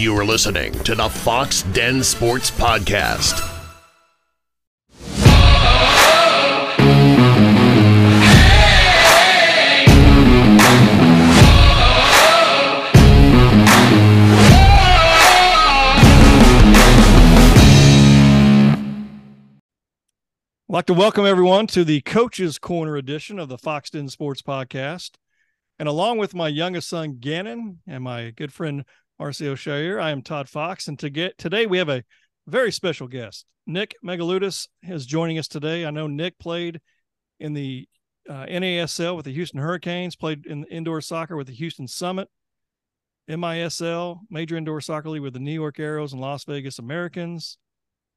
You are listening to the Fox Den Sports Podcast. I'd like to welcome everyone to the Coaches Corner edition of the Fox Den Sports Podcast. And along with my youngest son, Gannon, and my good friend, Marcio Chaer, I am Todd Fox. And to get, today we have a very special guest. Nick Megaloudis is joining us today. I know Nick played in the uh, NASL with the Houston Hurricanes, played in indoor soccer with the Houston Summit, MISL, Major Indoor Soccer League with the New York Arrows and Las Vegas Americans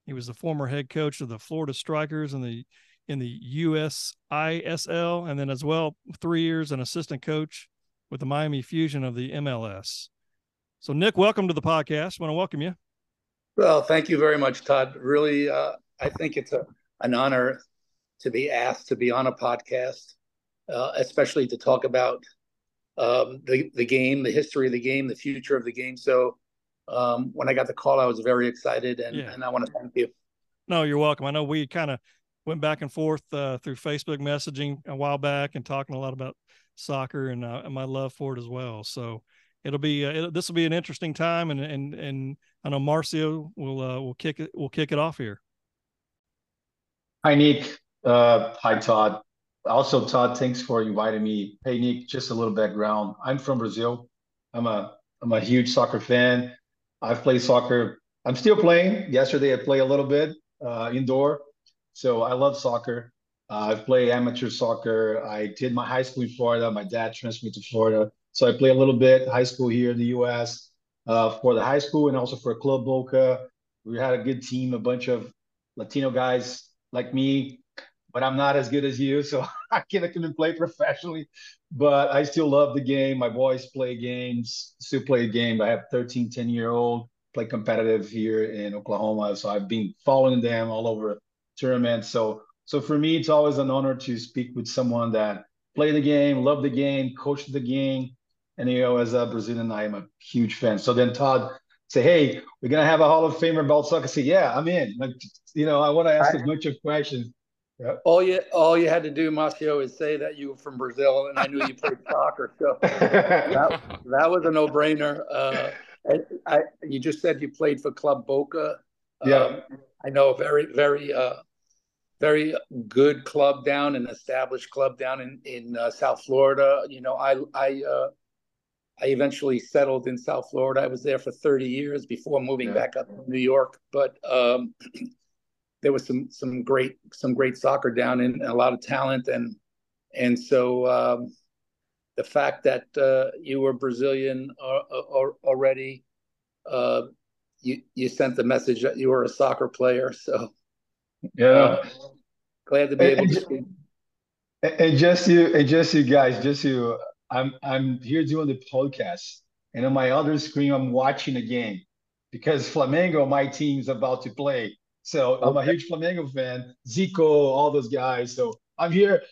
he was the former head coach of the Florida Strikers in the in the USISL, and then as well three years an assistant coach with the Miami Fusion of the MLS. So, Nick, welcome to the podcast. I want to welcome you. Well, thank you very much, Todd. Really, uh, I think it's a an honor to be asked to be on a podcast, uh, especially to talk about um, the the game, the history of the game, the future of the game. So um, when I got the call, I was very excited, and, yeah. and I want to thank you. No, you're welcome. I know we kind of went back and forth uh, through Facebook messaging a while back and talking a lot about soccer and, uh, and my love for it as well. So it'll be uh, this will be an interesting time, and and and I know Marcio will uh, will kick it will kick it off here. Hi Nick. Uh, hi Todd. Also, Todd, thanks for inviting me. Hey Nick, just a little background. I'm from Brazil. I'm a I'm a huge soccer fan. I've played soccer. I'm still playing. Yesterday, I played a little bit uh, indoor. So I love soccer. Uh, I've played amateur soccer. I did my high school in Florida. My dad transferred me to Florida. So I play a little bit high school here in the U.S. Uh, for the high school and also for a Club Boca. We had a good team, a bunch of Latino guys like me, but I'm not as good as you. So I can't, can play professionally, but I still love the game. My boys play games, still play a game. I have 13, 10 year old, play competitive here in Oklahoma. So I've been following them all over tournaments. So, so for me, it's always an honor to speak with someone that play the game, love the game, coach the game. And, you know, as a Brazilian, I am a huge fan. So then Todd say, Hey, we're going to have a Hall of Famer about soccer. I say, yeah, I'm in. Like, you know, I want to ask I, a bunch of questions Yep. All you all you had to do, Marcio, is say that you were from Brazil, and I knew you played soccer. So that, that was a no brainer. Uh, I, you just said you played for Club Boca. Yeah, um, I know a very very uh, very good club down, an established club down in in uh, South Florida. You know, I I uh, I eventually settled in South Florida. I was there for 30 years before moving yeah. back up to New York, but. Um, there was some some great some great soccer down and a lot of talent and and so um, the fact that uh, you were Brazilian or, or already, uh, you you sent the message that you were a soccer player. So yeah, uh, glad to be and, able to. And just you, and just you guys, just you. I'm I'm here doing the podcast, and on my other screen, I'm watching a game because Flamengo, my team, is about to play. So I'm a huge Flamengo fan. Zico, all those guys. So I'm here,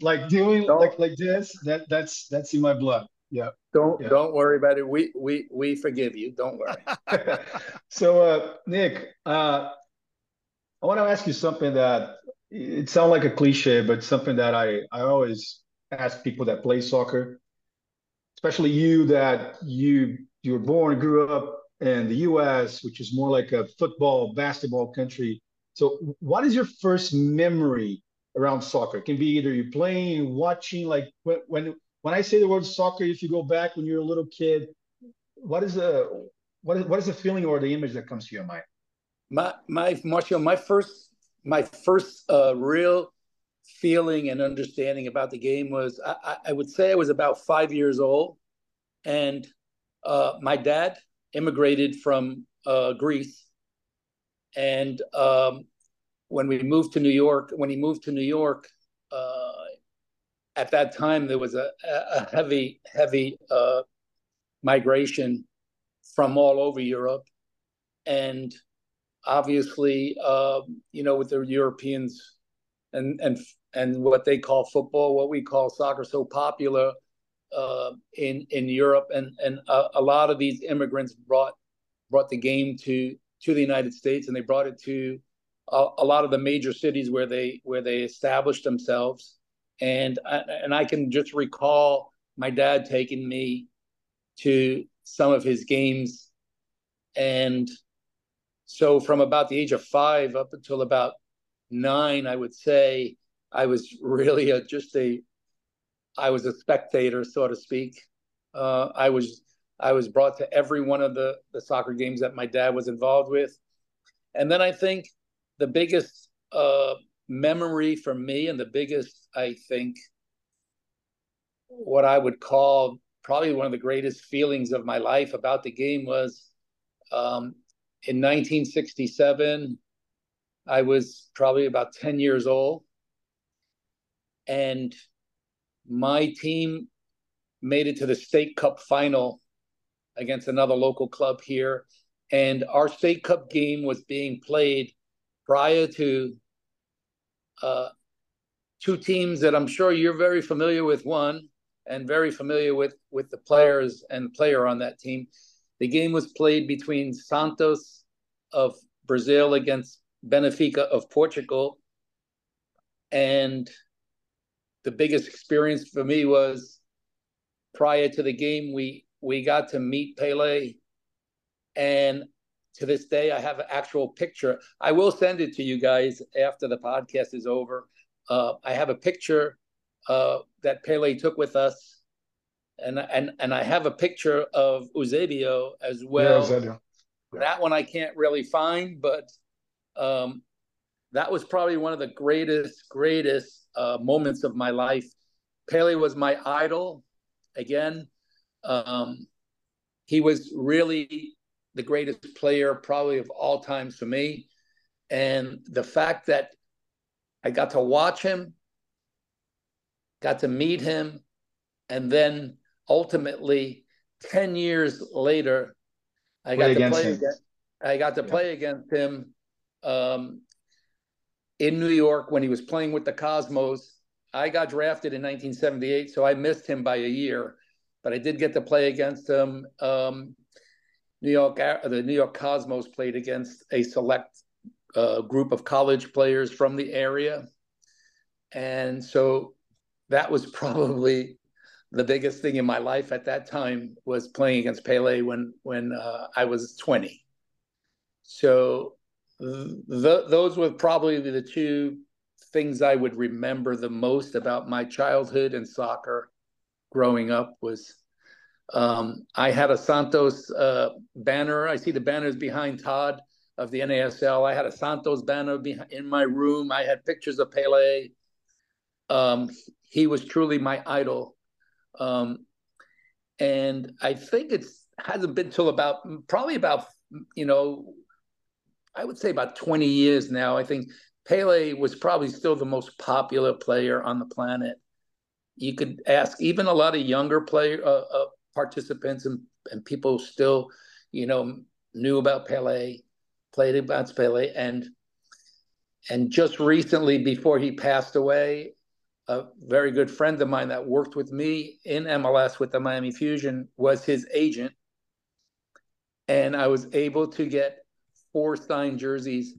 like doing don't, like like this. That that's that's in my blood. Yeah. Don't yeah. don't worry about it. We we we forgive you. Don't worry. so uh, Nick, uh, I want to ask you something that it sounds like a cliche, but something that I I always ask people that play soccer, especially you that you you were born, grew up in the US, which is more like a football, basketball country. So, what is your first memory around soccer? It can be either you playing, watching, like when, when when I say the word soccer, if you go back when you're a little kid, what is the what is what is the feeling or the image that comes to your mind? My my Marshall, my first my first uh, real feeling and understanding about the game was I, I would say I was about five years old, and uh, my dad immigrated from uh, Greece, and um, when we moved to New York, when he moved to New York, uh, at that time there was a, a heavy, heavy uh, migration from all over Europe, and obviously, um, you know, with the Europeans and and and what they call football, what we call soccer, so popular uh, in in Europe, and and a, a, lot of these immigrants brought brought the game to to the United States, and they brought it to a, a lot of the major cities where they where they established themselves. And I, and I can just recall my dad taking me to some of his games, and so from about the age of five up until about nine, I would say I was really a, just a I was a spectator, so to speak. Uh, I was I was brought to every one of the the soccer games that my dad was involved with, and then I think the biggest uh, memory for me and the biggest I think what I would call probably one of the greatest feelings of my life about the game was um, in 1967. I was probably about 10 years old, and my team made it to the state cup final against another local club here. And our state cup game was being played prior to uh, two teams that i'm sure you're very familiar with one and very familiar with with the players and player on that team. The game was played between santos of brazil against benfica of portugal and the biggest experience for me was prior to the game we we got to meet Pele and to this day I have an actual picture. I will send it to you guys after the podcast is over. Uh, I have a picture uh, that Pele took with us and and and I have a picture of Eusebio as well. Yeah, that one I can't really find, but um, that was probably one of the greatest, greatest uh, moments of my life. Pele was my idol. Again, um, he was really the greatest player, probably of all times for me. And the fact that I got to watch him, got to meet him, and then ultimately, 10 years later, I got to play against, I got to yeah. play against him um, in New York when he was playing with the Cosmos. I got drafted in 1978, so I missed him by a year, but I did get to play against him. Um, New York, uh, the New York Cosmos played against a select uh, group of college players from the area, and so that was probably the biggest thing in my life at that time was playing against Pele when when uh, I was 20. So those were probably the two things I would remember the most about my childhood and soccer growing up was um, I had a Santos uh, banner. I see the banners behind Todd of the NASL. I had a Santos banner behind, in my room. I had pictures of Pele. Um, he was truly my idol. Um, and I think it's hasn't been till about probably about you know I would say about 20 years now. I think Pele was probably still the most popular player on the planet. You could ask even a lot of younger player uh, uh, participants and, and people still, you know, knew about Pele, played about Pele, and and just recently before he passed away, a very good friend of mine that worked with me in MLS with the Miami Fusion was his agent, and I was able to get four signed jerseys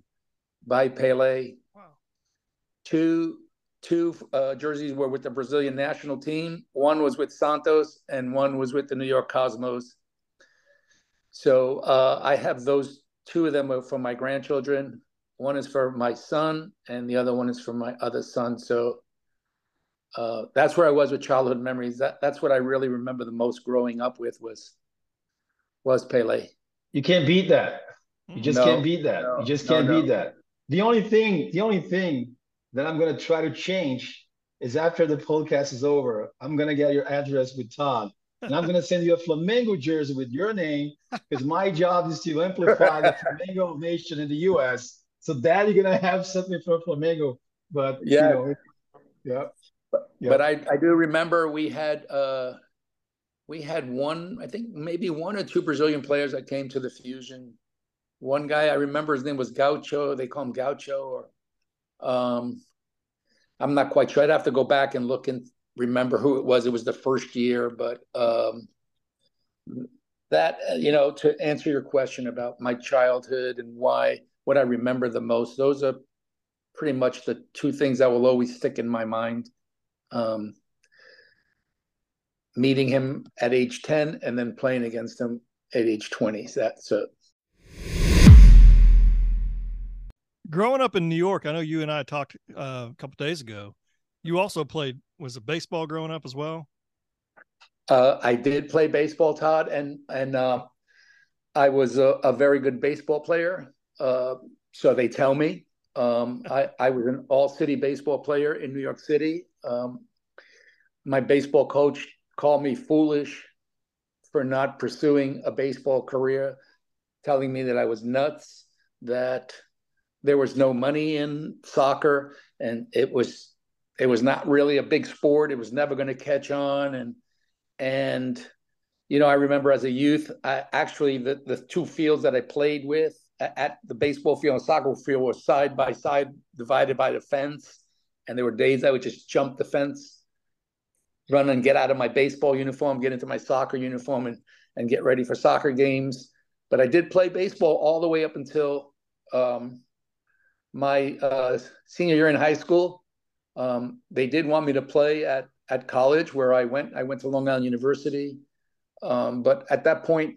by Pele. Wow. Two two uh, jerseys were with the Brazilian national team. One was with Santos, and one was with the New York Cosmos. So uh, I have those two of them for my grandchildren. One is for my son, and the other one is for my other son. So uh, that's where I was with childhood memories. That that's what I really remember the most growing up with was was Pele. You can't beat that. You just no, can't beat that. No, you just can't no, beat that. The only thing, the only thing that I'm gonna try to change is after the podcast is over, I'm gonna get your address with Todd. And I'm gonna send you a Flamengo jersey with your name because my job is to amplify the Flamengo nation in the US. So that you're gonna have something for Flamengo. But yeah, you know, yeah. But, yeah. but I, I do remember we had uh we had one, I think maybe one or two Brazilian players that came to the fusion one guy I remember his name was Gaucho. They call him Gaucho, or um, I'm not quite sure. I'd have to go back and look and remember who it was. It was the first year, but um, that uh, you know to answer your question about my childhood and why what I remember the most, those are pretty much the two things that will always stick in my mind. Um, meeting him at age 10 and then playing against him at age 20. So that's a growing up in New York, I know you and I talked uh, a couple days ago. You also played was it baseball growing up as well? Uh, I did play baseball, Todd, and and uh, I was a, a, very good baseball player. Uh, so they tell me. Um, I, I was an all city baseball player in New York City. Um, my baseball coach called me foolish for not pursuing a baseball career, telling me that I was nuts, that there was no money in soccer, and it was it was not really a big sport. It was never going to catch on, and and you know I remember as a youth, I actually the the two fields that I played with at the baseball field and soccer field were side by side, divided by the fence, and there were days I would just jump the fence, run and get out of my baseball uniform, get into my soccer uniform, and and get ready for soccer games. But I did play baseball all the way up until um, my uh, senior year in high school. Um, they did want me to play at at college where I went. I went to Long Island University, um, but at that point,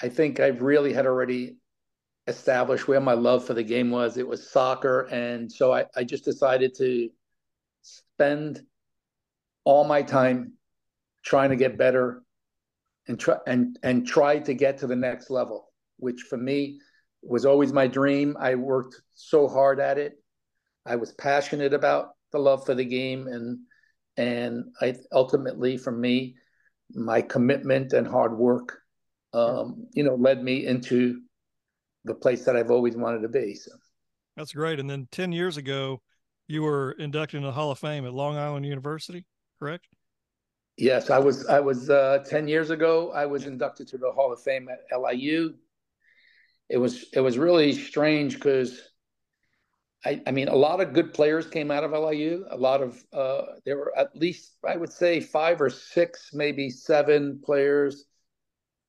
I think I really had already established where my love for the game was. It was soccer, and so I, I just decided to spend all my time trying to get better and try and and try to get to the next level, which for me was always my dream. I worked so hard at it. I was passionate about the love for the game and and I ultimately for me my commitment and hard work um, you know led me into the place that I've always wanted to be. So that's great. And then 10 years ago, you were inducted into the Hall of Fame at Long Island University, correct? Yes, I was. I was uh, 10 years ago. I was inducted to the Hall of Fame at LIU it was it was really strange because I, I mean a lot of good players came out of LIU. A lot of uh, there were at least I would say five or six, maybe seven players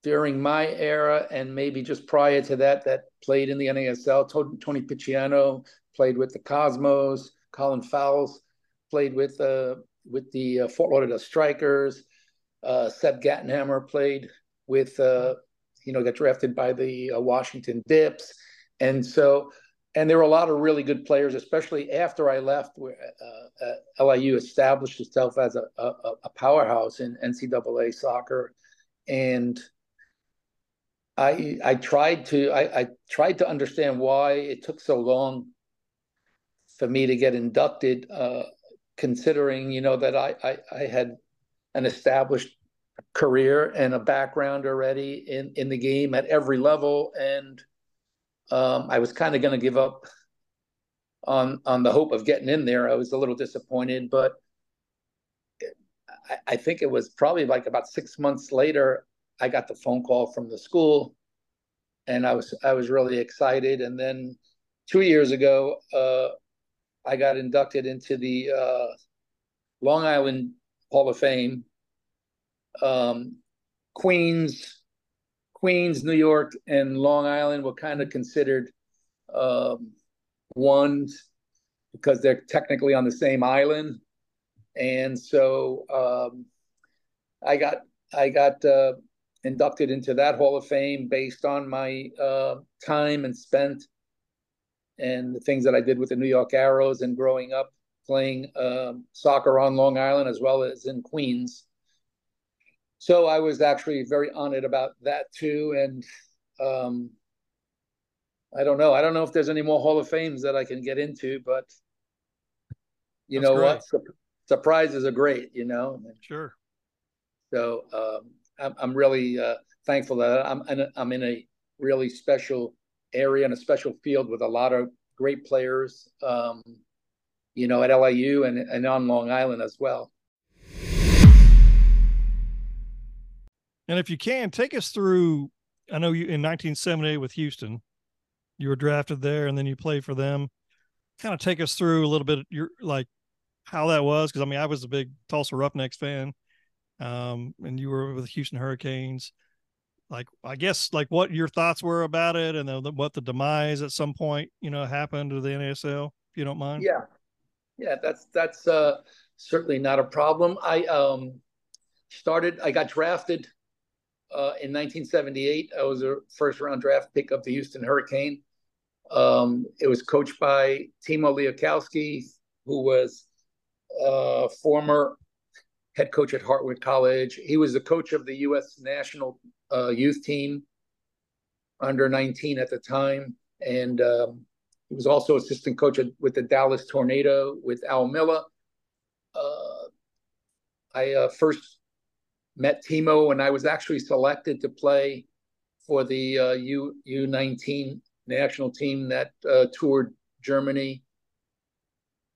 during my era and maybe just prior to that that played in the NASL. Tony Picciano played with the Cosmos. Colin Fowles played with uh, with the uh, Fort Lauderdale Strikers. Uh, Seb Gattenhammer played with uh, you know, got drafted by the uh, Washington Dips. And so, and there were a lot of really good players, especially after I left, where uh, uh, LIU established itself as a, a, a, powerhouse in NCAA soccer. And I, I tried to, I, I tried to understand why it took so long for me to get inducted, uh, considering, you know, that I, I, I had an established career and a background already in in the game at every level, and um, I was kind of going to give up on on the hope of getting in there. I was a little disappointed, but I, think it was probably like about six months later I got the phone call from the school, and I was I was really excited. And then two years ago, uh, I got inducted into the uh, Long Island Hall of Fame um, Queens, Queens, New York, and Long Island were kind of considered um, ones because they're technically on the same island, and so um, I got I got uh, inducted into that Hall of Fame based on my uh, time and spent and the things that I did with the New York Arrows and growing up playing um, soccer on Long Island as well as in Queens so I was actually very honored about that too. And um, I don't know. I don't know if there's any more Hall of Fames that I can get into, but you That's know great. what? Sur- surprises are great, you know? Sure. So um, I'm, I'm really uh, thankful that I'm, I'm in a really special area and a special field with a lot of great players, um, you know, at LIU and, and on Long Island as well. And if you can, take us through. I know you in 1978 with Houston, you were drafted there, and then you played for them. Kind of take us through a little bit, your like how that was, because I mean, I was a big Tulsa Roughnecks fan, um, and you were with the Houston Hurricanes. like I guess like what your thoughts were about it, and the, what the demise at some point you know happened to the NASL, if you don't mind. Yeah, yeah, that's that's uh, certainly not a problem. I um, started. I got drafted uh, in 1978. I was a first round draft pick of the Houston Hurricane. Um, it was coached by Timo Liekoski, who was uh, former head coach at Hartwick College. He was the coach of the U.S. national uh, youth team under 19 at the time, and um, he was also assistant coach at, with the Dallas Tornado with Al Miller. Uh, I uh, first met Timo and I was actually selected to play for the uh, U U19 national team that uh, toured Germany.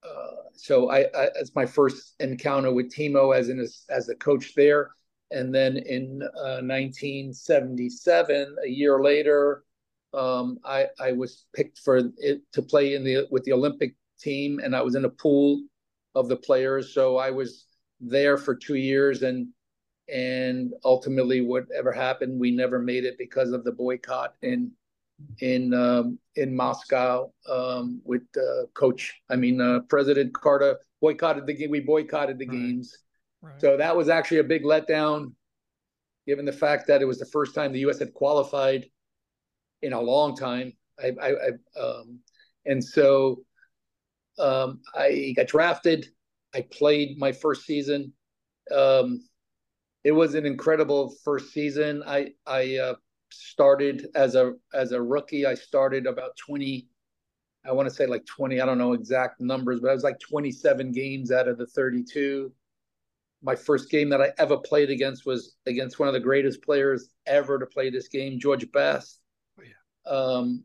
Uh, so I, I that's my first encounter with Timo as an as a coach there. And then in uh, 1977, a year later, um, I, I was picked for it to play in the with the Olympic team, and I was in a pool of the players. So I was there for two years, and and ultimately, whatever happened, we never made it because of the boycott in in um, in Moscow um, with uh, coach. I mean, uh, President Carter boycotted the game. We boycotted the right. games, right. so that was actually a big letdown, given the fact that it was the first time the U.S. had qualified in a long time. I, I, I um, and so um, I got drafted. I played my first season. Um, it was an incredible first season. I I uh, started as a as a rookie. I started about 20, I want to say like 20, I don't know exact numbers, but I was like 27 games out of the 32. My first game that I ever played against was against one of the greatest players ever to play this game, George Best. Oh, yeah. Um,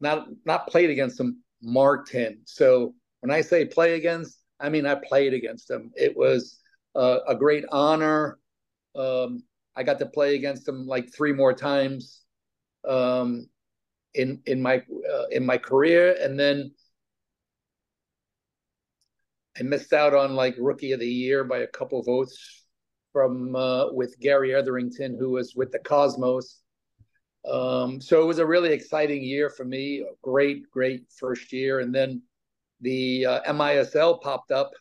not not played against him, marked him. So when I say play against, I mean I played against him. It was uh, a great honor. Um, I got to play against him like three more times um, in in my uh, in my career, and then I missed out on like rookie of the year by a couple votes from uh, with Gary Etherington, who was with the Cosmos. Um, so it was a really exciting year for me. A great, great first year, and then the uh, MISL popped up,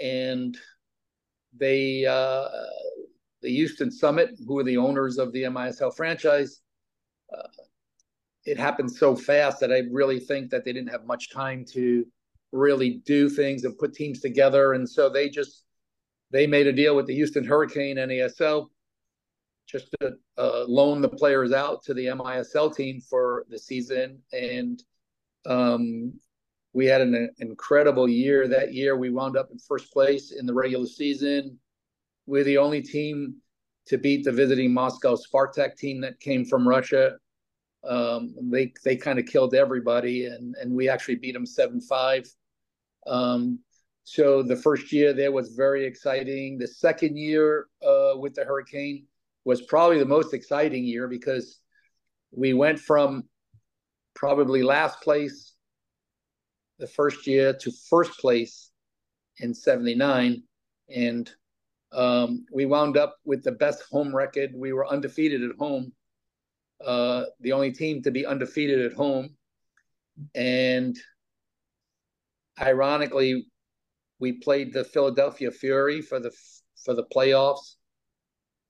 and they uh, the Houston Summit, who are the owners of the MISL franchise. Uh, it happened so fast that I really think that they didn't have much time to really do things and put teams together, and so they just they made a deal with the Houston Hurricane NASL just to uh, loan the players out to the MISL team for the season, and um, we had an incredible year that year. We wound up in first place in the regular season we're the only team to beat the visiting Moscow Spartak team that came from Russia. Um, they they kind of killed everybody, and and we actually beat them seven five. Um, so the first year there was very exciting. The second year uh, with the Hurricane was probably the most exciting year because we went from probably last place the first year to first place in 79 and um, we wound up with the best home record. We were undefeated at home, uh, the only team to be undefeated at home. And ironically, we played the Philadelphia Fury for the for the playoffs.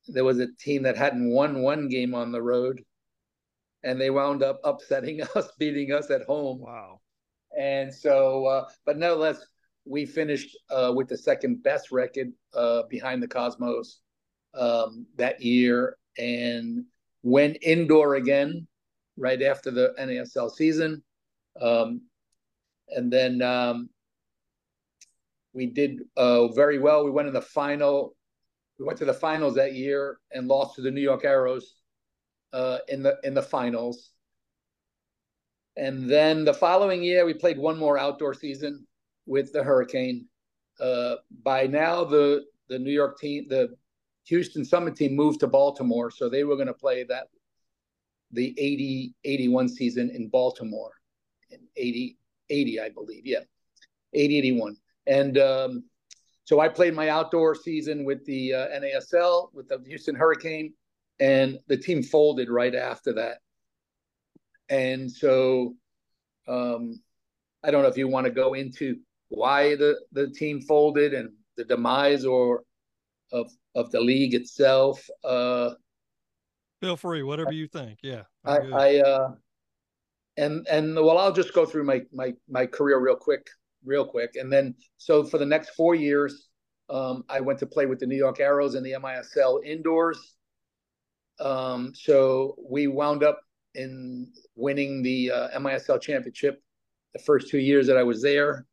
There was a team that hadn't won one game on the road, and they wound up upsetting us, beating us at home. Wow! And so, uh, but nevertheless, we finished uh, with the second best record uh, behind the Cosmos um, that year and went indoor again right after the NASL season. Um, and then um, we did uh, very well. We went in the final. We went to the finals that year and lost to the New York Arrows uh, in the in the finals. And then the following year, we played one more outdoor season with the Hurricane. Uh, by now, the the New York team, the Houston Summit team moved to Baltimore, so they were going to play that the 80 81 season in Baltimore in 80 80 I believe yeah 80 81 and um, so I played my outdoor season with the uh, NASL with the Houston Hurricane and the team folded right after that. And so, um, I don't know if you want to go into why the the team folded and the demise or of of the league itself. Uh, Feel free, whatever you think. Yeah, I, I uh, and and well, I'll just go through my my my career real quick, real quick, and then so for the next four years, um, I went to play with the New York Arrows in the MISL indoors. Um, so we wound up in winning the uh, MISL championship the first two years that I was there.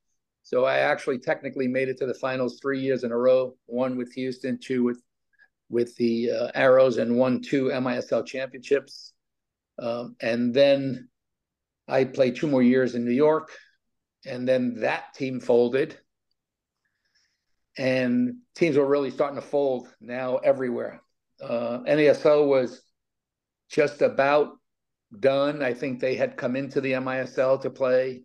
So I actually technically made it to the finals three years in a row. One with Houston, two with with the uh, Arrows, and won two MISL championships. Um, and then I played two more years in New York, and then that team folded. And teams were really starting to fold now everywhere. Uh, NASL was just about done. I think they had come into the MISL to play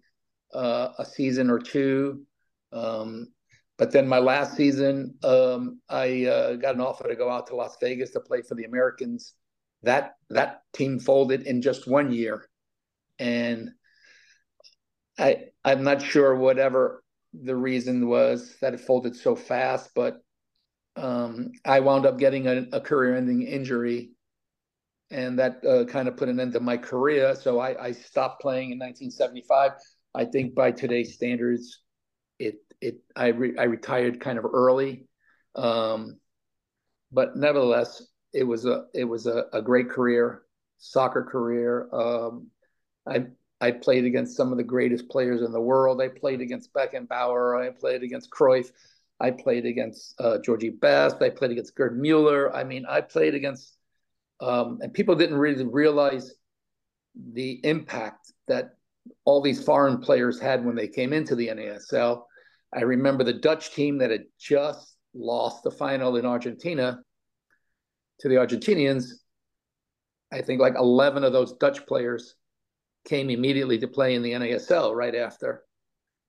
uh, a season or two. Um, but then my last season, um, I uh, got an offer to go out to Las Vegas to play for the Americans. That that team folded in just one year, and I I'm not sure whatever the reason was that it folded so fast, but um, I wound up getting a, a career-ending injury, and that uh, kind of put an end to my career. So I, I stopped playing in 1975. I think by today's standards, it it I re, I retired kind of early, um, but nevertheless, it was a it was a, a great career, soccer career. Um, I I played against some of the greatest players in the world. I played against Beckenbauer. I played against Cruyff. I played against uh, Georgie Best. I played against Gerd Mueller. I mean, I played against, um, and people didn't really realize the impact that all these foreign players had when they came into the NASL. I remember the Dutch team that had just lost the final in Argentina to the Argentinians. I think like 11 of those Dutch players came immediately to play in the NASL right after.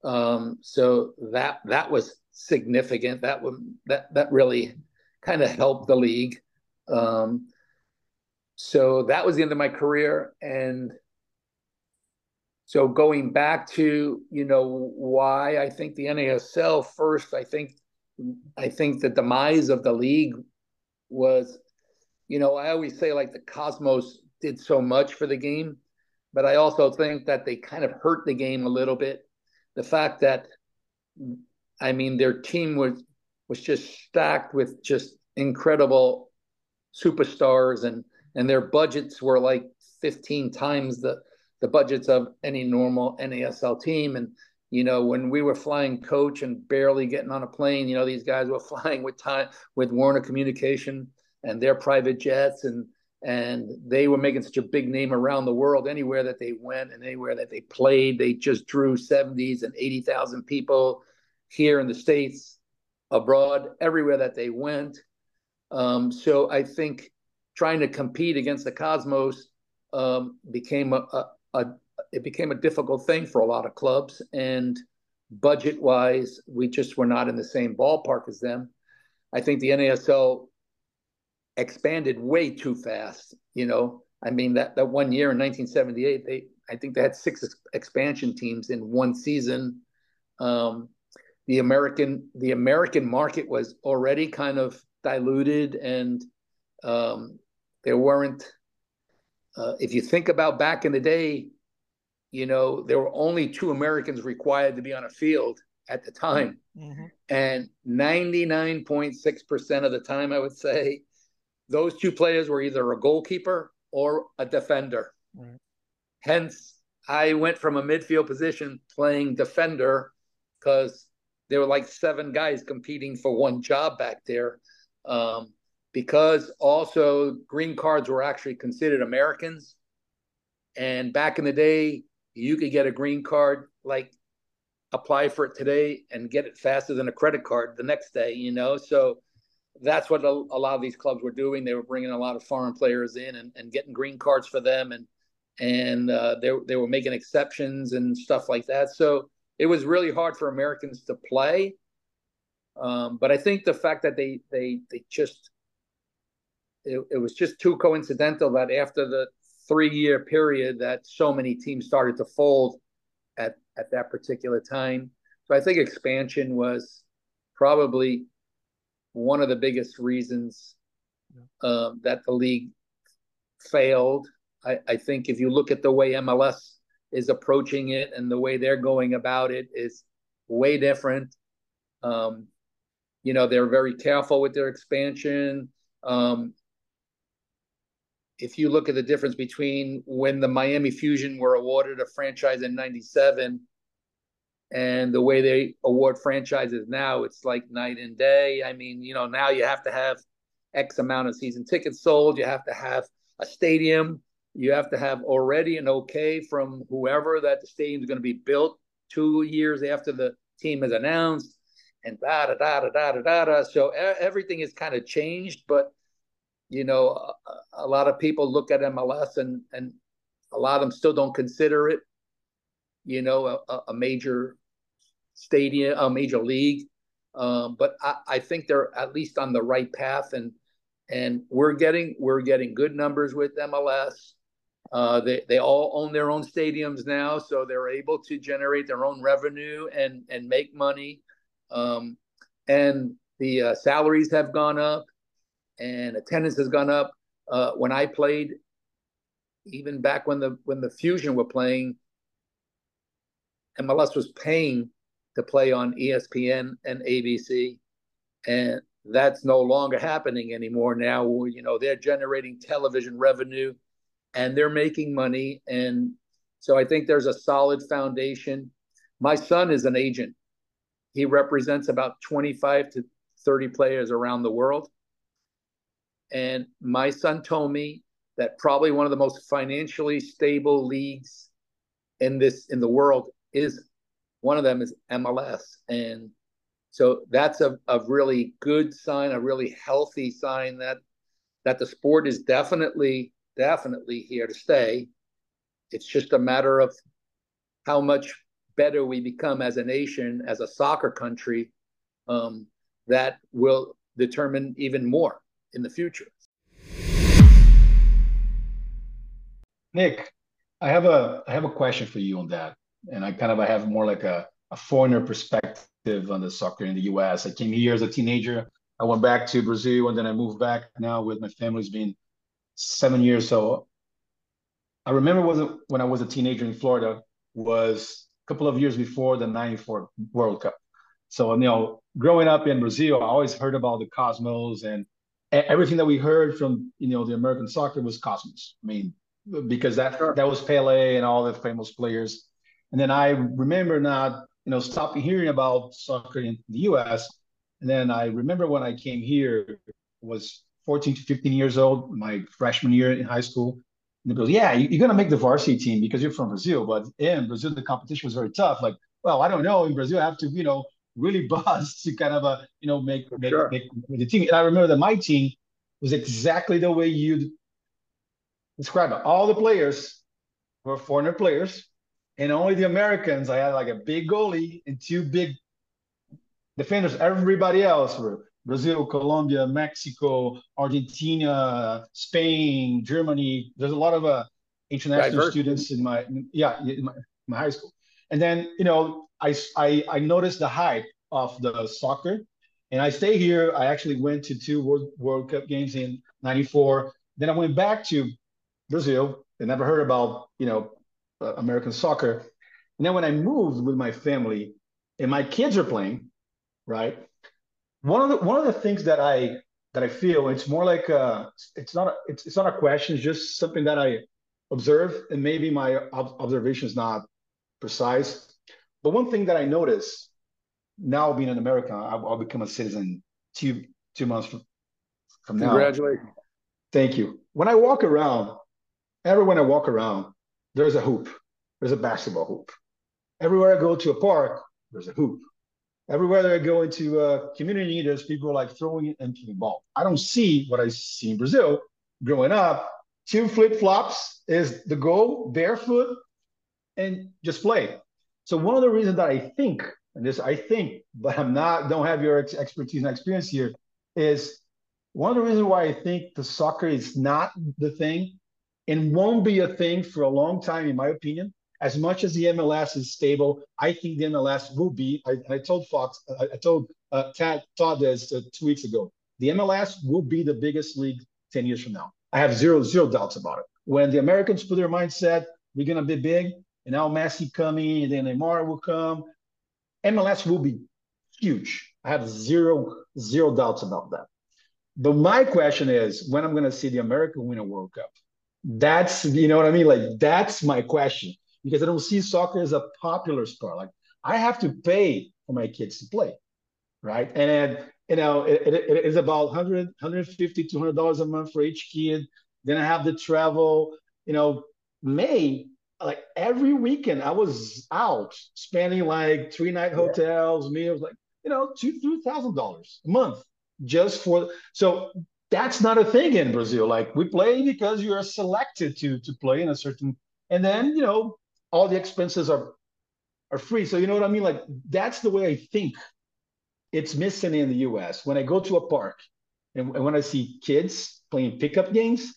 Um, so that that was significant. That would that that really kind of helped the league. Um, so that was the end of my career, and so going back to you know why I think the NASL first, I think I think the demise of the league was, you know, I always say like the Cosmos did so much for the game, but I also think that they kind of hurt the game a little bit. The fact that I mean their team was was just stacked with just incredible superstars and and their budgets were like 15 times the the budgets of any normal NASL team. And, you know, when we were flying coach and barely getting on a plane, you know, these guys were flying with time with Warner Communication and their private jets. And and they were making such a big name around the world. Anywhere that they went and anywhere that they played they just drew 70s and 80,000 people here in the states abroad everywhere that they went. Um, so i think trying to compete against the cosmos um, became a, a, it became a difficult thing for a lot of clubs. And budget wise, we just were not in the same ballpark as them. I think the NASL expanded way too fast. You know, I mean that that one year in 1978, they I think they had six expansion teams in one season. Um, the American the American market was already kind of diluted, and um, there weren't uh, if you think about back in the day, you know, there were only two Americans required to be on a field at the time. Mm-hmm. And 99.6% of the time, I would say, those two players were either a goalkeeper or a defender. Right. Hence, I went from a midfield position playing defender because there were like seven guys competing for one job back there. Um, because also green cards were actually considered Americans. And back in the day, you could get a green card, like apply for it today and get it faster than a credit card the next day, you know? So that's what a, a lot of these clubs were doing. They were bringing a lot of foreign players in and, and getting green cards for them. And, and uh, they, they were making exceptions and stuff like that. So it was really hard for Americans to play. Um, but I think the fact that they, they, they just it, it was just too coincidental that after the three year period that so many teams started to fold at at that particular time. So I think expansion was probably one of the biggest reasons um, that the league failed. I, I think if you look at the way MLS is approaching it and the way they're going about it is way different. Um, you know, they're very careful with their expansion. Um, if you look at the difference between when the Miami Fusion were awarded a franchise in 97 and the way they award franchises now, it's like night and day. I mean, you know, now you have to have X amount of season tickets sold, you have to have a stadium, you have to have already an okay from whoever that the stadium is going to be built two years after the team is announced, and da da da da da da da. So everything has kind of changed, but you know, a, a, lot of people look at MLS and and a lot of them still don't consider it, you know, a, a major stadium, a major league. Um, but I, I think they're at least on the right path, and and we're getting we're getting good numbers with MLS. Uh, they they all own their own stadiums now, so they're able to generate their own revenue and and make money. Um, and the uh, salaries have gone up, and attendance has gone up. Uh, when I played, even back when the when the Fusion were playing, MLS was paying to play on ESPN and ABC, and that's no longer happening anymore. Now, you know, they're generating television revenue and they're making money. And so I think there's a solid foundation. My son is an agent. He represents about 25 to 30 players around the world. And my son told me that probably one of the most financially stable leagues in this in the world is one of them is MLS. And so that's a, a really good sign, a really healthy sign that that the sport is definitely definitely here to stay. It's just a matter of how much better we become as a nation, as a soccer country, um, that will determine even more in the future. Nick, I have a I have a question for you on that, and I kind of I have more like a, a foreigner perspective on the soccer in the U.S. I came here as a teenager. I went back to Brazil, and then I moved back now with my family's been seven years. So I remember was when I was a teenager in Florida was a couple of years before the 94 World Cup. So, you know, growing up in Brazil, I always heard about the Cosmos and everything that we heard from, you know, the American soccer was Cosmos. I mean, because that, sure. that was Pele and all the famous players. And then I remember not, you know, stopping hearing about soccer in the US. And then I remember when I came here was 14 to 15 years old, my freshman year in high school. And they goes, Yeah, you're going to make the varsity team because you're from Brazil. But in Brazil, the competition was very tough. Like, well, I don't know. In Brazil, I have to, you know, really buzz to kind of, a you know, make, make, sure. make, make the team. And I remember that my team was exactly the way you describe it. All the players were foreigner players, and only the Americans. I had like a big goalie and two big defenders. Everybody else were Brazil, Colombia, Mexico, Argentina, Spain, Germany. There's a lot of uh, international Diversity. students in my yeah in my, my, high school. And then you know I, I I noticed the hype of the soccer, and I stay here. I actually went to two World World Cup games in '94. Then I went back to Brazil. I never heard about you know uh, American soccer. And then when I moved with my family, and my kids are playing, right? one of the one of the things that I that I feel it's more like a, it's not a, it's it's not a question, it's just something that I observe, and maybe my observation is not precise. But one thing that I notice now being in America, I'll, I'll become a citizen two two months from, from now. Congratulations. Thank you. When I walk around, everywhere I walk around, there's a hoop. There's a basketball hoop. Everywhere I go to a park, there's a hoop. Everywhere that I go into a community, there's people like throwing it into the ball. I don't see what I see in Brazil growing up. Two flip flops is the goal, barefoot, and just play. So one of the reasons that I think, and this I think, but I'm not, don't have your expertise and experience here, is One of the reasons why I think the soccer is not the thing and won't be a thing for a long time, in my opinion, as much as the MLS is stable, I think the MLS will be. I, I told Fox, I, I told uh, Tad, Todd this uh, two weeks ago. The MLS will be the biggest league 10 years from now. I have zero, zero doubts about it. When the Americans put their mindset, we're going to be big, and now Messi coming, and then Neymar will come, MLS will be huge. I have zero, zero doubts about that. But my question is when I'm going to see the American win a World Cup. That's, you know what I mean? Like, that's my question because I don't see soccer as a popular sport. Like, I have to pay for my kids to play, right? And, you know, it, it, it is about 100, 150, 200 dollars a month for each kid. Then I have the travel, you know, May, like every weekend I was out spending like three night hotels, meals, like, you know, two, three thousand dollars a month just for so that's not a thing in Brazil. Like we play because you are selected to to play in a certain, and then you know all the expenses are are free. So you know what I mean? Like that's the way I think it's missing in the U.S. When I go to a park and, and when I see kids playing pickup games,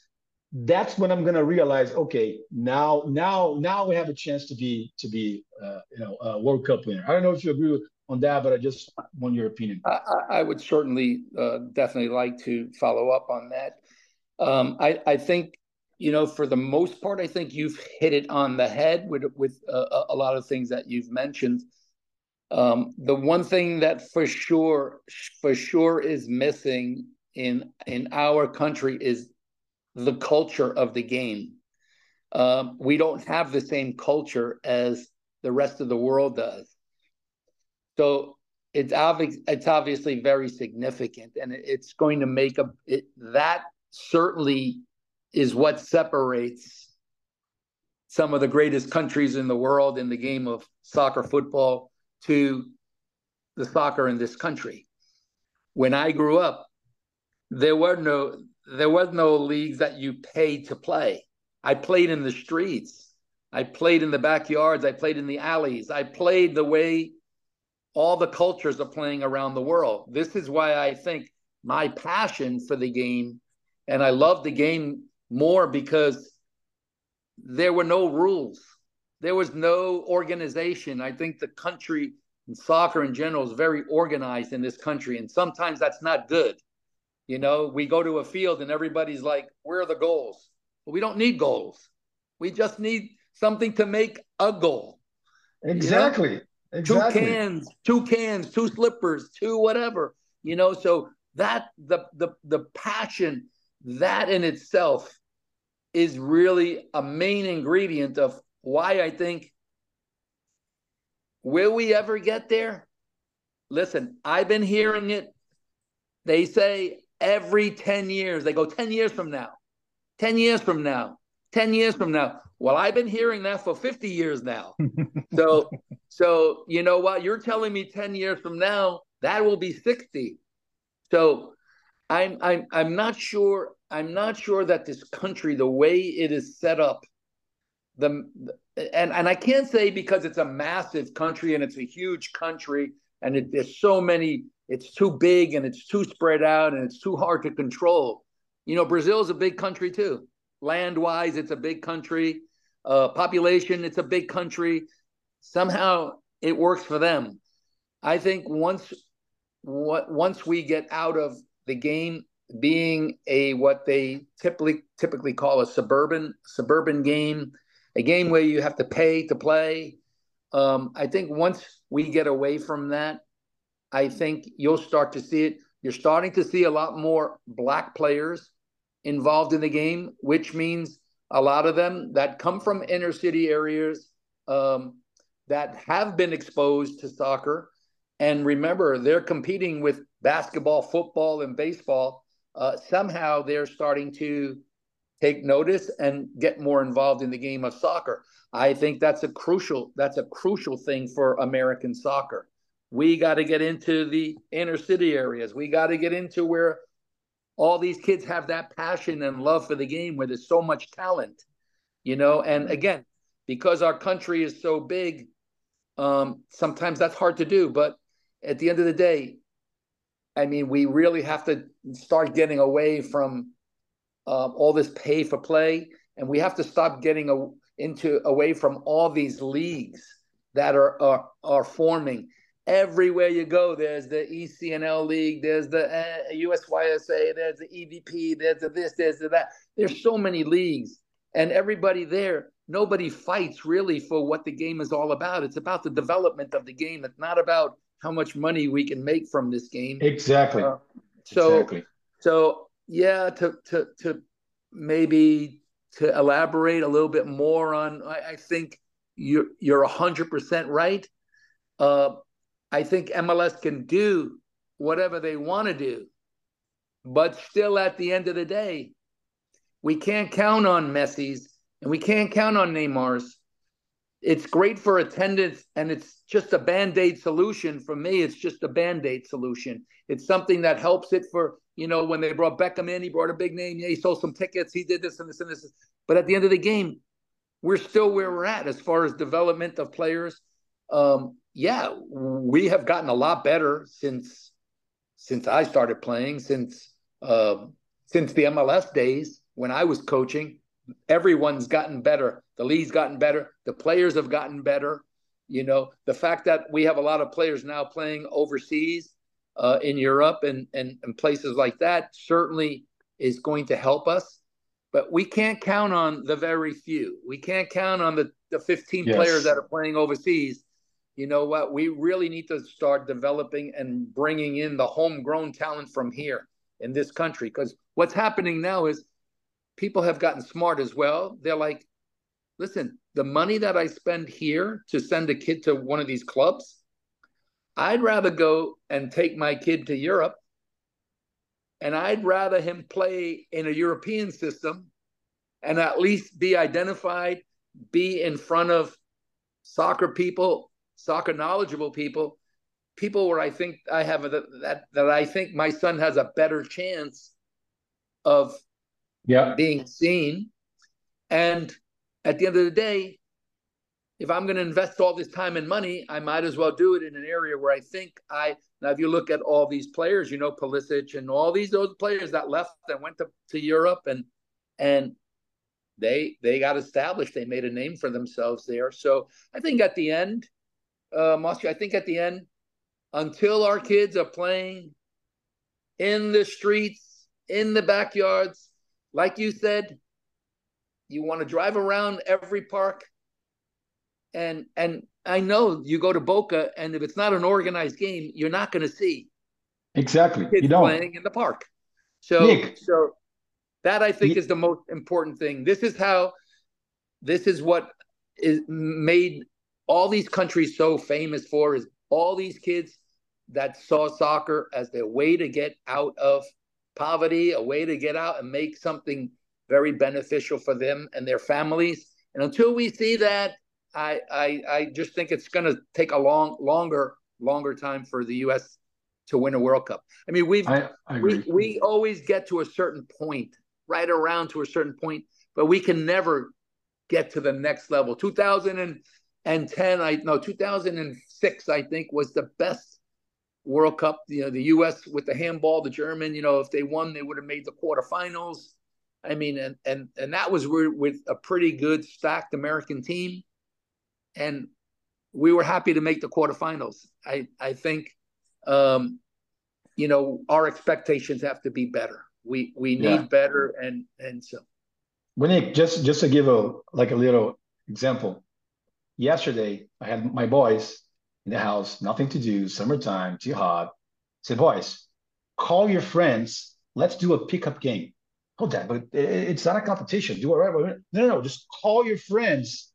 that's when I'm gonna realize, okay, now now now we have a chance to be to be uh, you know a World Cup winner. I don't know if you agree with on that, but I just want your opinion. I, I would certainly uh, definitely like to follow up on that. Um, I, I think, you know, for the most part, I think you've hit it on the head with with uh, a lot of things that you've mentioned. Um, the one thing that for sure, for sure, is missing in in our country is the culture of the game. Um, we don't have the same culture as the rest of the world does. So it's it's obviously very significant and it's going to make a it, that certainly is what separates some of the greatest countries in the world in the game of soccer football to the soccer in this country when i grew up there were no there was no leagues that you paid to play i played in the streets i played in the backyards i played in the alleys i played the way all the cultures are playing around the world. This is why I think my passion for the game, and I love the game more because there were no rules. There was no organization. I think the country and soccer in general is very organized in this country. And sometimes that's not good. You know, we go to a field and everybody's like, where are the goals? Well, we don't need goals. We just need something to make a goal. Exactly. You know? Exactly. Two cans, two cans, two slippers, two whatever. You know, so that the the the passion that in itself is really a main ingredient of why I think will we ever get there? Listen, I've been hearing it. They say every 10 years, they go 10 years from now, 10 years from now, 10 years from now. Well, I've been hearing that for 50 years now. so, so you know what? You're telling me 10 years from now, that will be 60. So I'm I'm I'm not sure I'm not sure that this country, the way it is set up, the and and I can't say because it's a massive country and it's a huge country and it, there's so many, it's too big and it's too spread out and it's too hard to control. You know, Brazil is a big country too land wise, it's a big country. Uh, population, it's a big country. Somehow it works for them. I think once what once we get out of the game being a what they typically typically call a suburban suburban game, a game where you have to pay to play. Um, I think once we get away from that, I think you'll start to see it. You're starting to see a lot more black players involved in the game, which means a lot of them that come from inner city areas um, that have been exposed to soccer. And remember, they're competing with basketball, football, and baseball. Uh, somehow they're starting to take notice and get more involved in the game of soccer. I think that's a crucial that's a crucial thing for American soccer. We got to get into the inner city areas. We got to get into where all these kids have that passion and love for the game where there's so much talent, you know. And again, because our country is so big, um, sometimes that's hard to do. But at the end of the day, I mean, we really have to start getting away from uh, all this pay for play, and we have to stop getting a, into away from all these leagues that are are, are forming. Everywhere you go, there's the ECNL league, there's the uh, USYSA, there's the EDP, there's the this, there's the that. There's so many leagues, and everybody there, nobody fights really for what the game is all about. It's about the development of the game. It's not about how much money we can make from this game. Exactly. Uh, so, exactly. so yeah, to to to maybe to elaborate a little bit more on, I, I think you're you're hundred percent right. Uh, I think MLS can do whatever they want to do, but still, at the end of the day, we can't count on Messi's and we can't count on Neymar's. It's great for attendance, and it's just a band aid solution. For me, it's just a band aid solution. It's something that helps it for you know, when they brought Beckham in, he brought a big name. Yeah, he sold some tickets. He did this and this and this. But at the end of the game, we're still where we're at as far as development of players. Um, yeah, we have gotten a lot better since since I started playing, since uh, since the MLS days when I was coaching. Everyone's gotten better. The league's gotten better. The players have gotten better. You know, the fact that we have a lot of players now playing overseas uh, in Europe and, and, and places like that certainly is going to help us. But we can't count on the very few. We can't count on the, the 15 yes. players that are playing overseas. You know what? We really need to start developing and bringing in the homegrown talent from here in this country. Because what's happening now is people have gotten smart as well. They're like, listen, the money that I spend here to send a kid to one of these clubs, I'd rather go and take my kid to Europe, and I'd rather him play in a European system and at least be identified, be in front of soccer people, soccer knowledgeable people, people where I think I have a, that that I think my son has a better chance of yeah. being seen. And at the end of the day, if I'm going to invest all this time and money, I might as well do it in an area where I think I. Now, if you look at all these players, you know, Pulisic and all these those players that left and went to, to Europe and and they they got established. They made a name for themselves there. So I think at the end, uh, Marcio, I think at the end, until our kids are playing in the streets, in the backyards, like you said, you want to drive around every park and and I know you go to Boca, and if it's not an organized game, you're not going to see exactly kids you don't. playing in the park. So Nick. so that I think is the most important thing. This is how this is what is made all these countries so famous for is all these kids that saw soccer as their way to get out of poverty, a way to get out and make something very beneficial for them and their families. And until we see that I, I, I just think it's going to take a long, longer, longer time for the U.S. to win a World Cup. I mean, we've I, I we we always get to a certain point, right around to a certain point, but we can never get to the next level. 2010, I no 2006, I think was the best World Cup. You know, the U.S. with the handball, the German. You know, if they won, they would have made the quarterfinals. I mean, and and and that was with a pretty good stacked American team and we were happy to make the quarterfinals. I I think, um, you know, our expectations have to be better. We we need yeah. better, and and so. Nick, just just to give a like a little example, yesterday I had my boys in the house, nothing to do, summertime, too hot. I said, boys, call your friends. Let's do a pickup game. Oh, Dad, but it's not a competition. Do it right. No, no, no. Just call your friends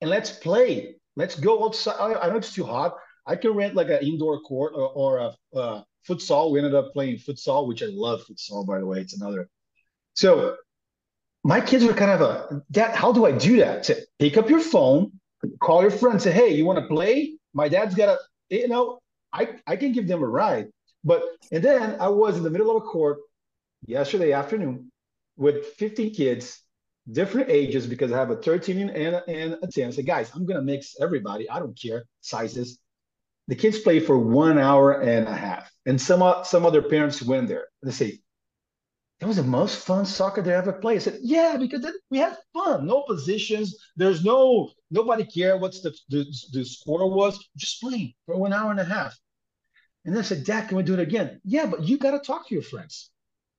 and let's play. Let's go outside. I, know it's too hot. I can rent like an indoor court or, or a, a futsal. We ended up playing futsal, which I love futsal, by the way. It's another. So my kids were kind of a dad. How do I do that? Say, pick up your phone, call your friend, say, "Hey, you want to play?" My dad's got a, you know, I I can give them a ride. But and then I was in the middle of a court yesterday afternoon with 50 kids different ages because I have a 13 and a, and a 10. I said, guys, I'm going to mix everybody. I don't care sizes. the kids play for one hour and a half, and some some other parents went there. They say, "That was the most fun soccer they ever played." I said, "Yeah, because we had fun. No positions. There's no nobody care what's the the, the score was. Just playing for one hour and a half." And then I said, "Dad, can we do it again?" Yeah, but you got to talk to your friends.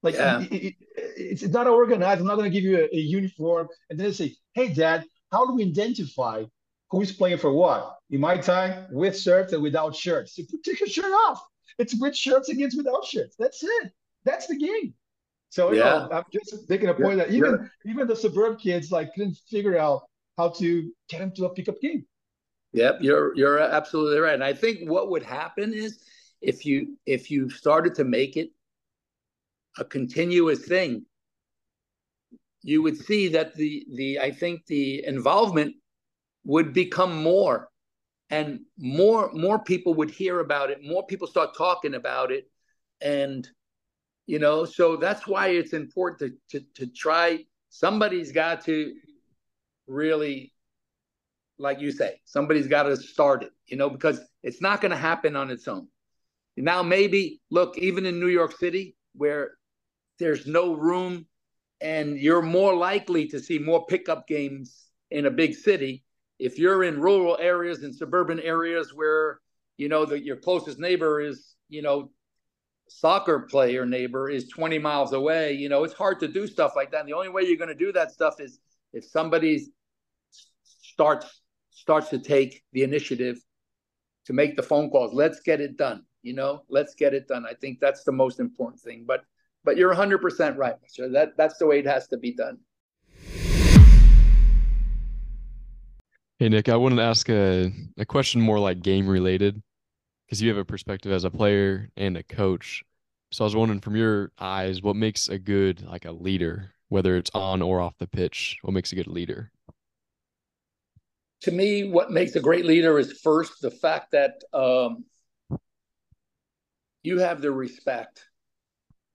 Like yeah. it, it, it's not organized. I'm not going to give you a, a uniform. And then they say, "Hey, Dad, how do we identify who's playing for what. In my time, with shirts and without shirts. You take your shirt off, it's with shirts against without shirts. That's it. That's the game. So yeah. know, I'm just making a point yeah. that even yeah. even the suburb kids like couldn't figure out how to get them to a pickup game. Yep, you're you're absolutely right. And I think what would happen is if you if you started to make it a continuous thing, you would see that the the I think the involvement would become more and more more people would hear about it more people start talking about it and you know? So that's why it's important to to, to try somebody's got to really like you say somebody's got to start it you know because it's not going to happen on its own. Now maybe look even in new york city where there's no room and you're more likely to see more pickup games in a big city if you're in rural areas and suburban areas where you know that your closest neighbor is you know soccer player neighbor is 20 miles away you know it's hard to do stuff like that. And the only way you're going to do that stuff is if somebody starts starts to take the initiative to make the phone calls. Let's get it done you know? Let's get it done. I think that's the most important thing but but you're 100% right sir that that's the way it has to be done. Hey, Nick, I wanted to ask a, a question more like game related because you have a perspective as a player and a coach. So I was wondering from your eyes, what makes a good, like a leader, whether it's on or off the pitch, what makes a good leader? To me, what makes a great leader is first the fact that um, you have the respect.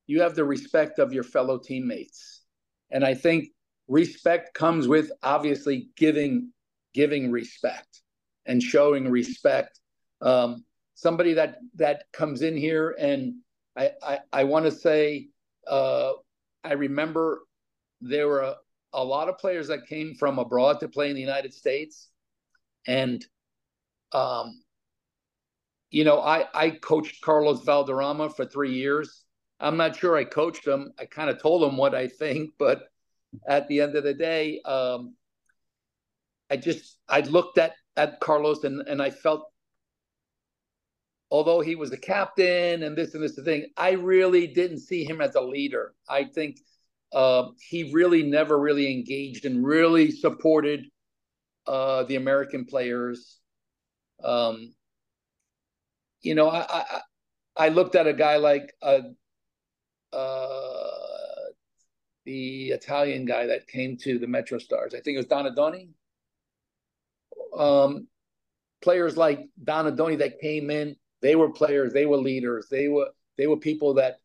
You have the respect of your fellow teammates. And I think respect comes with obviously giving giving respect and showing respect. Um, somebody that that comes in here and I I, I want to say uh, I remember there were a, a lot of players that came from abroad to play in the United States, and um, you know I I coached Carlos Valderrama for three years. I'm not sure I coached him. I kind of told him what I think, but at the end of the day, um, I just I looked at at Carlos and and I felt although he was the captain and this and this thing, I really didn't see him as a leader. I think uh, he really never really engaged and really supported uh, the American players. Um, you know, I, I, I looked at a guy like uh, uh, the Italian guy that came to the Metro Stars. I think it was Donadoni um, players like Donadoni that came in, they were players, they were leaders, they were they were people that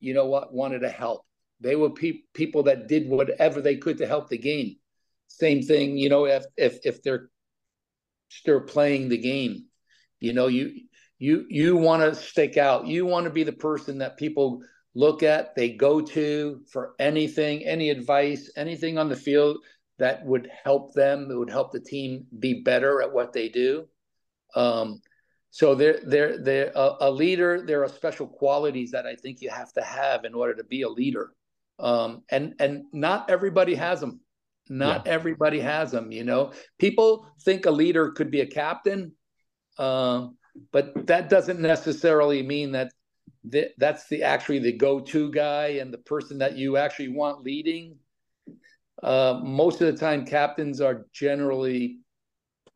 you know what wanted to help. They were pe- people that did whatever they could to help the game. Same thing, you know, if if if they're still playing the game, you know, you you you want to stick out. You want to be the person that people look at, they go to for anything, any advice, anything on the field that would help them. It would help the team be better at what they do. Um, so they're they're they're a, a, leader. There are special qualities that I think you have to have in order to be a leader. Um, and and not everybody has them. Not yeah. everybody has them. You know, people think a leader could be a captain, uh, but that doesn't necessarily mean that th- that's the actually the go-to guy and the person that you actually want leading uh, most of the time, captains are generally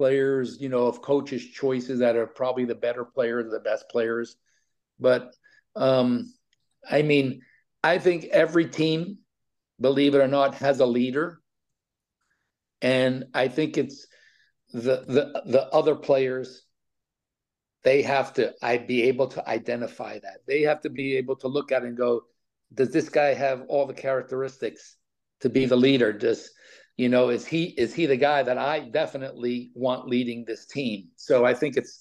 players, you know, of coaches' choices that are probably the better players, the best players. But um, I mean, I think every team, believe it or not, has a leader, and I think it's the the the other players. They have to I be able to identify that. They have to be able to look at it and go, does this guy have all the characteristics to be the leader. Just you know, is he is he the guy that I definitely want leading this team? So I think it's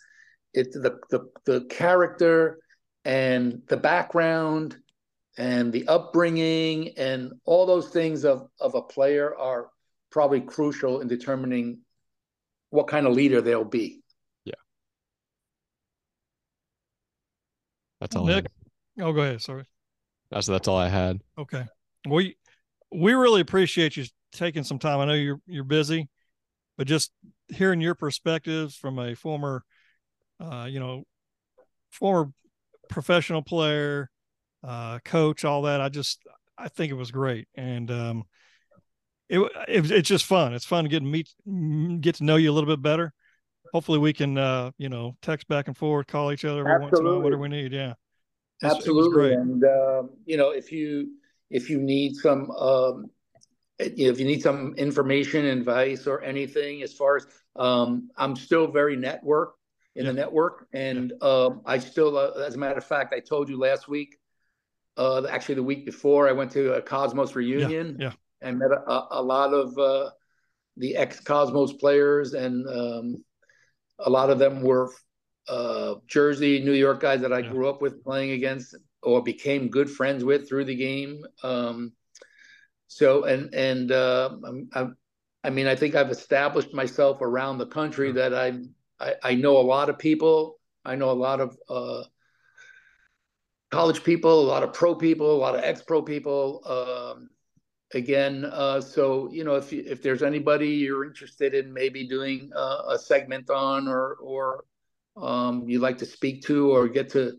it's the, the the character and the background and the upbringing and all those things of of a player are probably crucial in determining what kind of leader they'll be. Yeah. That's all. Nick, oh, go ahead. Sorry. That's that's all I had. Okay. We we really appreciate you taking some time. I know you're you're busy, but just hearing your perspectives from a former, uh, you know, former professional player, uh, coach, all that. I just I think it was great, and um, it, it it's just fun. It's fun to get meet get to know you a little bit better. Hopefully, we can uh, you know text back and forth, call each other every once in a while, whatever we need. Yeah, absolutely. And um, you know, if you if you need some um, if you need some information, advice, or anything, as far as um, I'm still very network in yeah. the network, and yeah. uh, I still, uh, as a matter of fact, I told you last week, uh, actually the week before, I went to a Cosmos reunion, yeah, and met a, a lot of uh, the ex Cosmos players, and um, a lot of them were uh, Jersey, New York guys that I grew up with playing against or became good friends with through the game. Um, so and and uh, i i mean, I think I've established myself around the country that I'm, I I know a lot of people. I know a lot of uh, college people, a lot of pro people, a lot of ex-pro people. Um, again, uh, so you know, if you, if there's anybody you're interested in maybe doing uh, a segment on, or or um, you'd like to speak to, or get to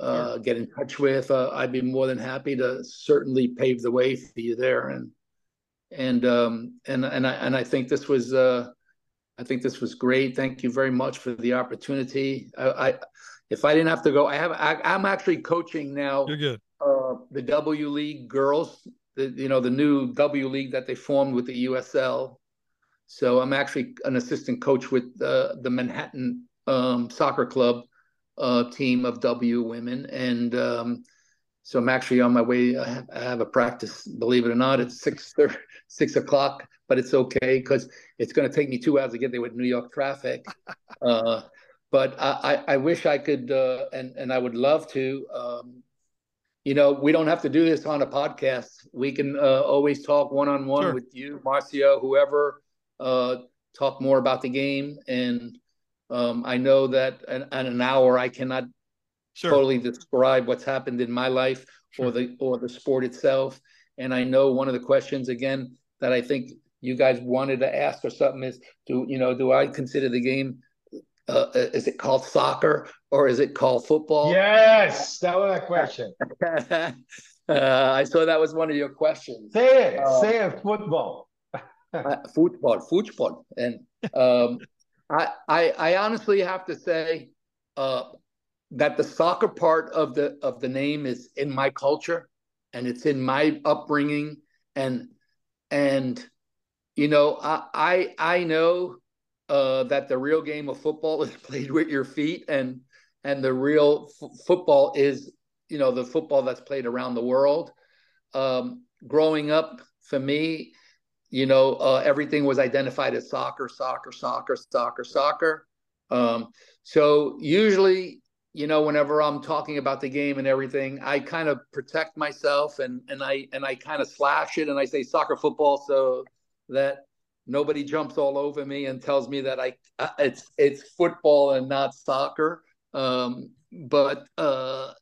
uh, get in touch with, uh, I'd be more than happy to certainly pave the way for you there. And and um, and and I and I think this was uh, I think this was great. Thank you very much for the opportunity. I, I if I didn't have to go, I have I, am actually coaching now. You're good. Uh, the W League girls, the, you know the new W League that they formed with the USL. So I'm actually an assistant coach with uh, the Manhattan um, Soccer Club uh, team of W women, and um, so I'm actually on my way. I have, I have, a practice, believe it or not. It's six six o'clock, but it's okay because it's going to take me two hours to get there with New York traffic. uh, but I, I, wish I could, uh, and and I would love to. Um, you know, we don't have to do this on a podcast. We can uh, always talk one on one with you, Marcio, whoever. Uh, talk more about the game and um, I know that in, in, an hour I cannot sure. totally describe what's happened in my life sure. or the or the sport itself. And I know one of the questions again that I think you guys wanted to ask or something is do you know do I consider the game uh, is it called soccer or is it called football? Yes, that was a question. uh, I saw that was one of your questions. Say it. Um, say it. Football. uh, football. Football. And um, I, I, honestly have to say uh, that the soccer part of the of the name is in my culture, and it's in my upbringing, and and you know I I, I know uh, that the real game of football is played with your feet, and and the real f- football is you know the football that's played around the world. Um, growing up for me, you know, uh, everything was identified as soccer, soccer, soccer, soccer, soccer. Um, so usually, you know, whenever I'm talking about the game and everything, I kind of protect myself and and I and I kind of slash it and I say soccer football so that nobody jumps all over me and tells me that I uh, it's it's football and not soccer. Um, but uh,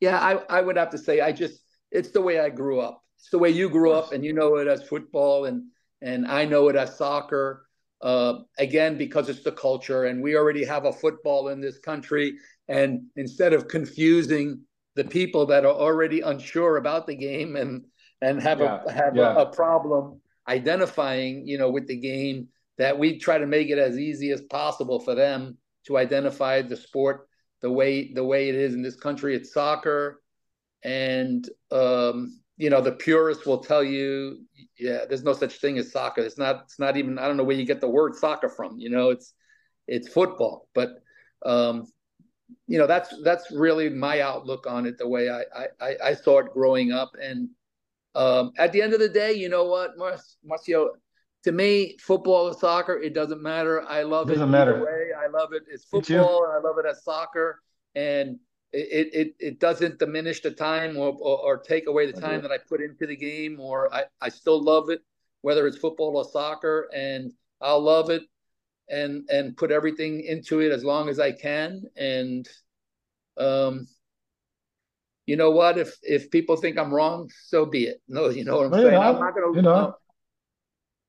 yeah, I I would have to say I just it's the way I grew up. It's the way you grew up, and you know it as football and and I know it as soccer. Uh, again, because it's the culture, and we already have a football in this country. And instead of confusing the people that are already unsure about the game and and have yeah, a have yeah. a, a, problem identifying, you know, with the game, that we try to make it as easy as possible for them to identify the sport the way the way it is in this country. It's soccer, and um, you know the purists will tell you yeah there's no such thing as soccer it's not it's not even i don't know where you get the word soccer from you know it's it's football but um you know that's that's really my outlook on it the way i i i saw it growing up and um at the end of the day you know what Mar- marcio to me, football or soccer, it doesn't matter. I love it. Doesn't it matter. way. I love it. It's football, I love it as soccer, and it it it doesn't diminish the time or or, or take away the time that I put into the game. Or I I still love it, whether it's football or soccer, and I'll love it and and put everything into it as long as I can. And um, you know what? If if people think I'm wrong, so be it. No, you know what I'm saying. I'm not gonna. You're not.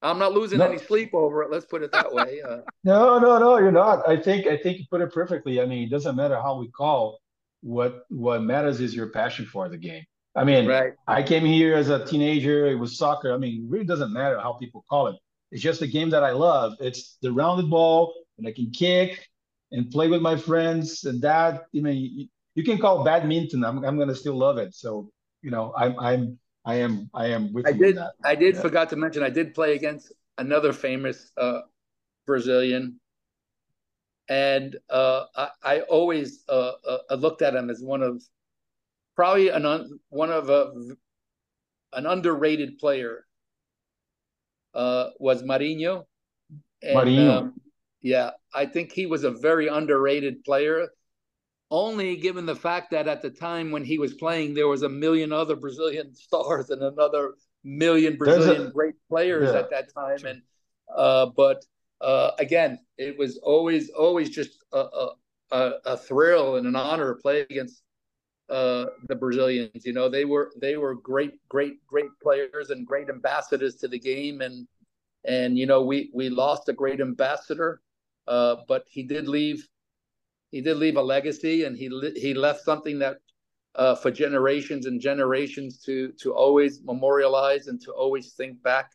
I'm not losing No. any sleep over it. Let's put it that way. Uh, No, no, no, you're not. I think I think you put it perfectly. I mean, it doesn't matter how we call. What what matters is your passion for the game. I mean, right. I came here as a teenager. It was soccer. I mean, it really doesn't matter how people call it. It's just a game that I love. It's the rounded ball, and I can kick and play with my friends. And that, I mean, you, you can call badminton. I'm I'm gonna still love it. So, you know, I'm I'm I am I am with I did. I did. Yeah. Forgot to mention. I did play against another famous uh, Brazilian, and uh, I, I always uh, uh, looked at him as one of probably an un, one of a, an underrated player. Uh, was Marinho. And, Marinho. um, yeah, I think he was a very underrated player. Only given the fact that at the time when he was playing, there was a million other Brazilian stars and another million There's a- Brazilian great players Yeah. at that time. And uh, but uh, again, it was always always just a, a, a, thrill and an honor to play against uh, the Brazilians. You know, they were they were great, great, great players and great ambassadors to the game. And and you know, we we lost a great ambassador, uh, but he did leave he did leave a legacy, and he he left something that uh, for generations and generations to to always memorialize and to always think back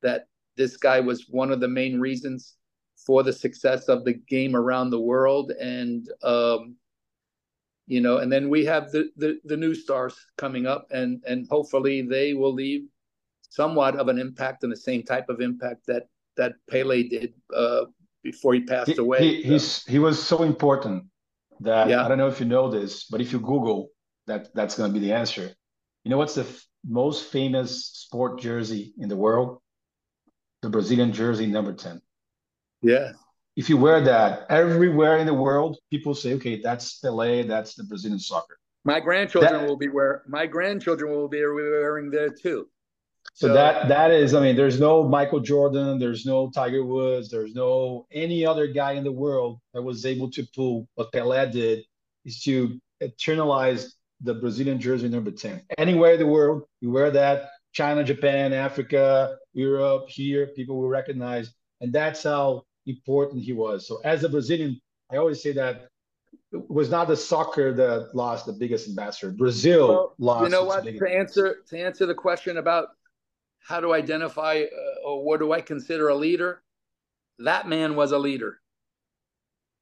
that this guy was one of the main reasons for the success of the game around the world and um, you know and then we have the, the the new stars coming up and and hopefully they will leave somewhat of an impact and the same type of impact that that Pele did uh, before he passed He, away he, he's, he was so important that Yeah. I don't know if you know this, but if you Google that, that's going to be the answer. You know what's the f- most famous sport jersey in the world? The Brazilian jersey number 10. yeah If you wear that everywhere in the world, people say, okay, that's Pelé, that's the Brazilian soccer. my grandchildren That- will be wear my grandchildren will be wearing there too So, that that is, I mean, there's no Michael Jordan, there's no Tiger Woods, there's no any other guy in the world that was able to pull what Pelé did is to eternalize the Brazilian jersey number 10. Anywhere in the world, you wear that, China, Japan, Africa, Europe, here, people will recognize. And that's how important he was. So as a Brazilian, I always say that it was not the soccer that lost the biggest ambassador. Brazil Well, lost you know what to answer to answer the question about how to identify uh, or what do I consider a leader that man was a leader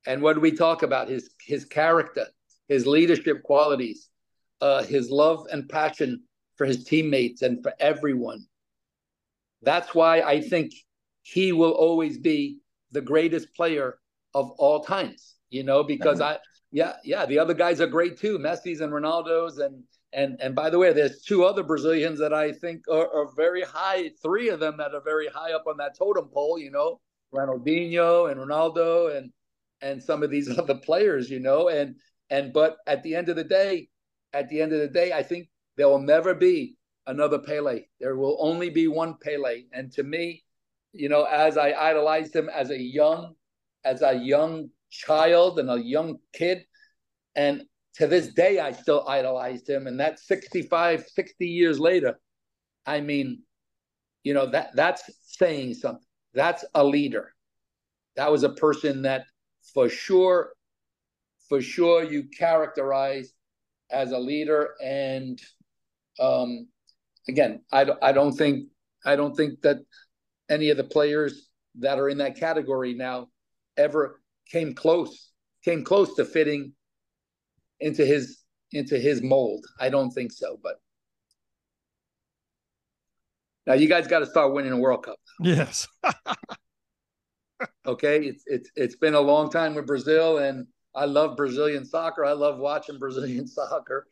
and what do we talk about his his character his leadership qualities uh, his love and passion for his teammates and for everyone that's why I think he will always be the greatest player of all times you know because uh-huh. I yeah yeah the other guys are great too Messi's and Ronaldo's and and and by the way, there's two other Brazilians that I think are, are very high. Three of them that are very high up on that totem pole. You know, Ronaldinho and Ronaldo and and some of these other players. You know, and and but at the end of the day, at the end of the day, I think there will never be another Pele. There will only be one Pele. And to me, you know, as I idolized him as a young, as a young child and a young kid, and to this day, I still idolized him. And that's 65, 60 years later. I mean, you know, that that's saying something. That's a leader. That was a person that for sure, for sure you characterize as a leader. And um, again, I, I don't think I don't think that any of the players that are in that category now ever came close, came close to fitting into his into his mold. I don't think so, but now you guys got to start winning a World Cup. Yes. Okay, it's it's it's been a long time with Brazil, and I love Brazilian soccer. I love watching Brazilian soccer.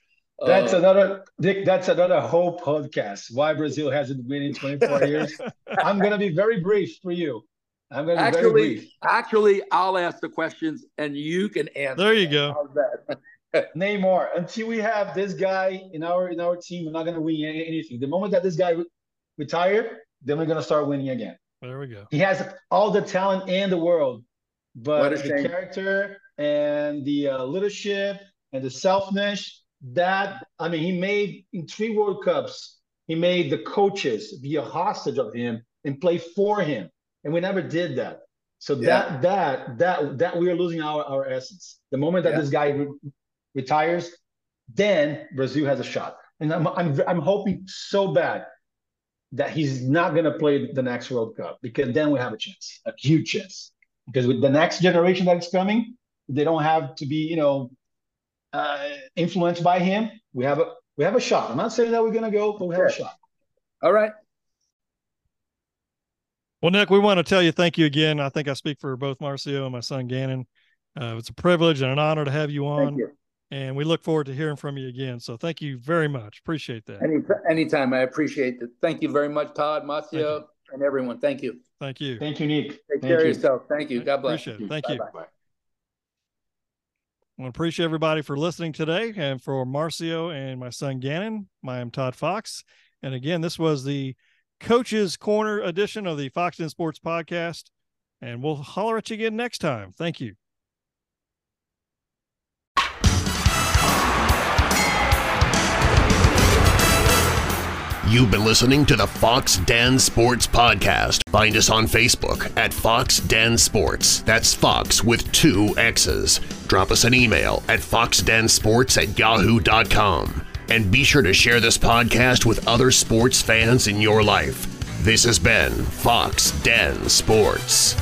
That's uh, another Dick. That's another whole podcast. Why Brazil hasn't won in 24 years. I'm gonna be very brief for you. I'm gonna actually, actually, I'll ask the questions and you can answer. There you go. Neymar. Until we have this guy in our in our team, we're not gonna win anything. The moment that this guy re- retire, then we're gonna start winning again. There we go. He has all the talent in the world, but the shame. character and the uh, leadership and the selfness that I mean, he made in three World Cups. He made the coaches be a hostage of him and play for him, and we never did that. So yeah. that that that that we are losing our our essence. The moment that yeah. this guy re- retires, then Brazil has a shot. And I'm I'm I'm hoping so bad that he's not going to play the next World Cup because then we have a chance, a huge chance. Because with the next generation that's coming, they don't have to be, you know, uh, influenced by him. We have a we have a shot. I'm not saying that we're going to go, but we have sure. a shot. All right. Well, Nick, we want to tell you thank you again. I think I speak for both Marcio and my son Gannon. Uh, it's a privilege and an honor to have you on. You. And we look forward to hearing from you again. So thank you very much. Appreciate that. Any, anytime. I appreciate it. Thank you very much, Todd, Marcio, and everyone. Thank you. Thank you. Thank you, Nick. Take Thank care you. of yourself. Thank you. God bless. Appreciate it. Thank Bye-bye. you. I appreciate everybody for listening today. And for Marcio and my son Gannon, I am Todd Fox. And again, this was the Coach's Corner edition of the Fox Den Sports Podcast. And we'll holler at you again next time. Thank you. You've been listening to the Fox Den Sports Podcast. Find us on Facebook at Fox Den Sports. That's Fox with two X's. Drop us an email at foxxdensports at yahoo.com. And be sure to share this podcast with other sports fans in your life. This has been Fox Den Sports.